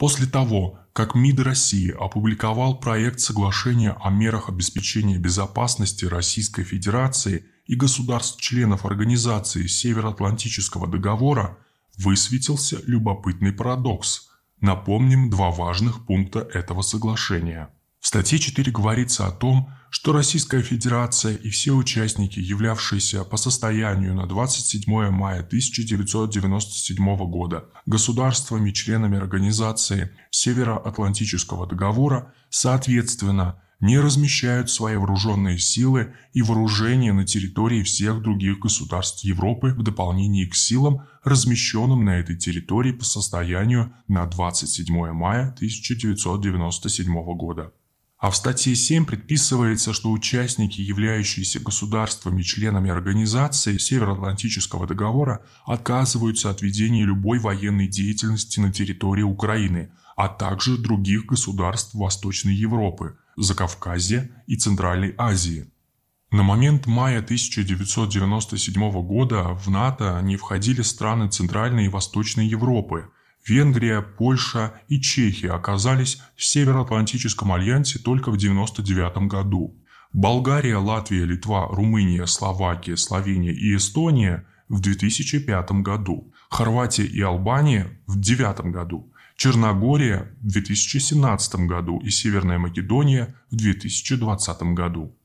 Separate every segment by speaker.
Speaker 1: После того, как МИД России опубликовал проект соглашения о мерах обеспечения безопасности Российской Федерации и государств-членов Организации Североатлантического договора, высветился любопытный парадокс. Напомним два важных пункта этого соглашения – в статье 4 говорится о том, что Российская Федерация и все участники, являвшиеся по состоянию на 27 мая 1997 года государствами-членами Организации Североатлантического договора, соответственно, не размещают свои вооруженные силы и вооружения на территории всех других государств Европы в дополнение к силам, размещенным на этой территории по состоянию на 27 мая 1997 года. А в статье 7 предписывается, что участники, являющиеся государствами-членами организации Североатлантического договора, отказываются от ведения любой военной деятельности на территории Украины, а также других государств Восточной Европы, Закавказья и Центральной Азии. На момент мая 1997 года в НАТО не входили страны Центральной и Восточной Европы – Венгрия, Польша и Чехия оказались в Североатлантическом альянсе только в 1999 году. Болгария, Латвия, Литва, Румыния, Словакия, Словения и Эстония в 2005 году. Хорватия и Албания в 2009 году. Черногория в 2017 году и Северная Македония в 2020 году.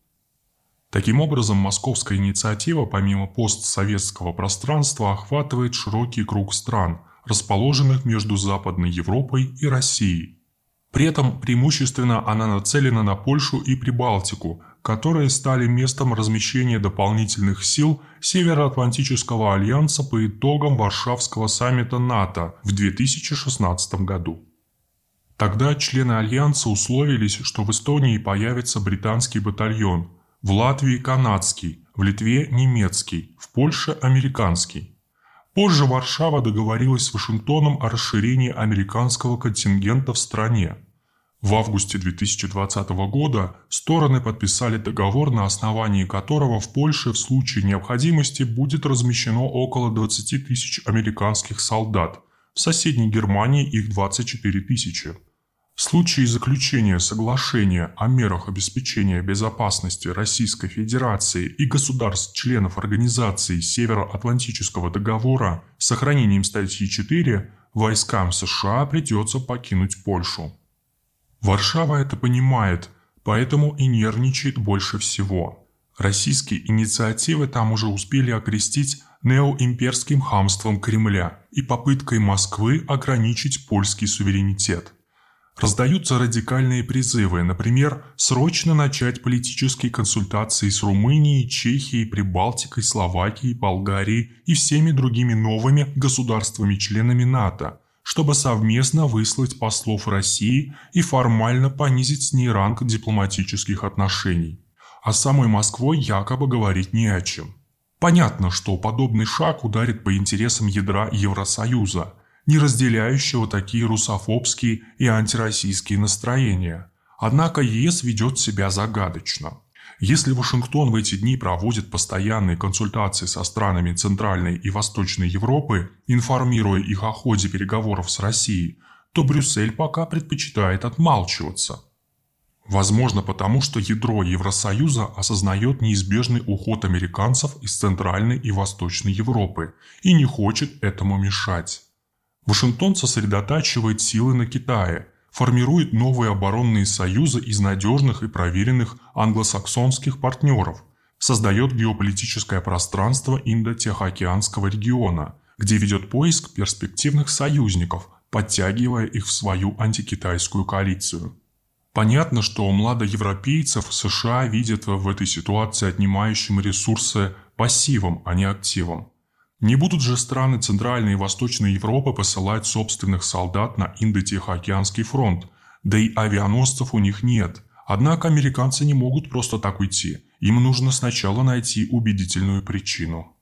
Speaker 1: Таким образом, московская инициатива помимо постсоветского пространства охватывает широкий круг стран – расположенных между Западной Европой и Россией. При этом преимущественно она нацелена на Польшу и Прибалтику, которые стали местом размещения дополнительных сил Североатлантического альянса по итогам Варшавского саммита НАТО в 2016 году. Тогда члены альянса условились, что в Эстонии появится британский батальон, в Латвии – канадский, в Литве – немецкий, в Польше – американский. Позже Варшава договорилась с Вашингтоном о расширении американского контингента в стране. В августе 2020 года стороны подписали договор, на основании которого в Польше в случае необходимости будет размещено около 20 тысяч американских солдат, в соседней Германии их 24 тысячи. В случае заключения соглашения о мерах обеспечения безопасности Российской Федерации и государств-членов Организации Североатлантического договора с сохранением статьи 4 войскам США придется покинуть Польшу. Варшава это понимает, поэтому и нервничает больше всего. Российские инициативы там уже успели окрестить неоимперским хамством Кремля и попыткой Москвы ограничить польский суверенитет. Раздаются радикальные призывы, например, срочно начать политические консультации с Румынией, Чехией, Прибалтикой, Словакией, Болгарией и всеми другими новыми государствами-членами НАТО, чтобы совместно выслать послов России и формально понизить с ней ранг дипломатических отношений. А самой Москвой якобы говорить не о чем. Понятно, что подобный шаг ударит по интересам ядра Евросоюза – не разделяющего такие русофобские и антироссийские настроения. Однако ЕС ведет себя загадочно. Если Вашингтон в эти дни проводит постоянные консультации со странами Центральной и Восточной Европы, информируя их о ходе переговоров с Россией, то Брюссель пока предпочитает отмалчиваться. Возможно потому, что ядро Евросоюза осознает неизбежный уход американцев из Центральной и Восточной Европы и не хочет этому мешать. Вашингтон сосредотачивает силы на Китае, формирует новые оборонные союзы из надежных и проверенных англосаксонских партнеров, создает геополитическое пространство Индо-Тихоокеанского региона, где ведет поиск перспективных союзников, подтягивая их в свою антикитайскую коалицию. Понятно, что у младоевропейцев США видят в этой ситуации отнимающим ресурсы пассивом, а не активом. Не будут же страны Центральной и Восточной Европы посылать собственных солдат на Индо-Тихоокеанский фронт, да и авианосцев у них нет. Однако американцы не могут просто так уйти. Им нужно сначала найти убедительную причину.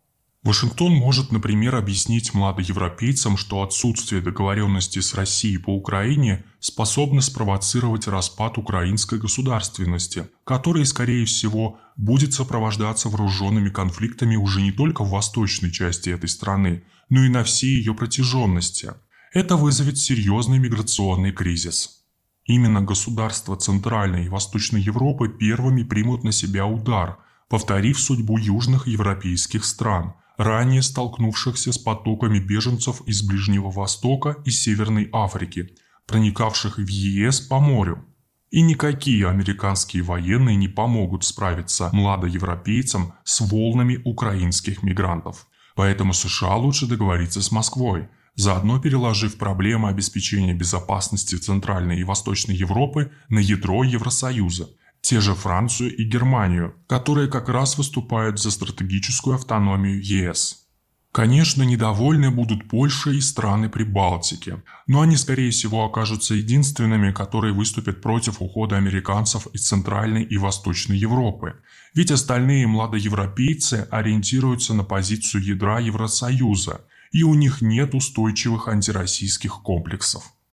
Speaker 1: Вашингтон может, например, объяснить младоевропейцам, что отсутствие договоренности с Россией по Украине способно спровоцировать распад украинской государственности, который, скорее всего, будет сопровождаться вооруженными конфликтами уже не только в восточной части этой страны, но и на всей ее протяженности. это вызовет серьезный миграционный кризис. Именно государства Центральной и Восточной Европы первыми примут на себя удар, повторив судьбу южных европейских стран, ранее столкнувшихся с потоками беженцев из Ближнего Востока и Северной Африки, проникавших в ЕС по морю. И никакие американские военные не помогут справиться младоевропейцам с волнами украинских мигрантов. Поэтому США лучше договориться с Москвой, заодно переложив проблемы обеспечения безопасности Центральной и Восточной Европы на ядро Евросоюза, те же Францию и Германию, которые как раз выступают за стратегическую автономию ЕС. Конечно, недовольны будут Польша и страны Прибалтики, но они, скорее всего, окажутся единственными, которые выступят против ухода американцев из Центральной и Восточной Европы. Ведь остальные младоевропейцы ориентируются на позицию ядра Евросоюза, и у них нет устойчивых антироссийских комплексов.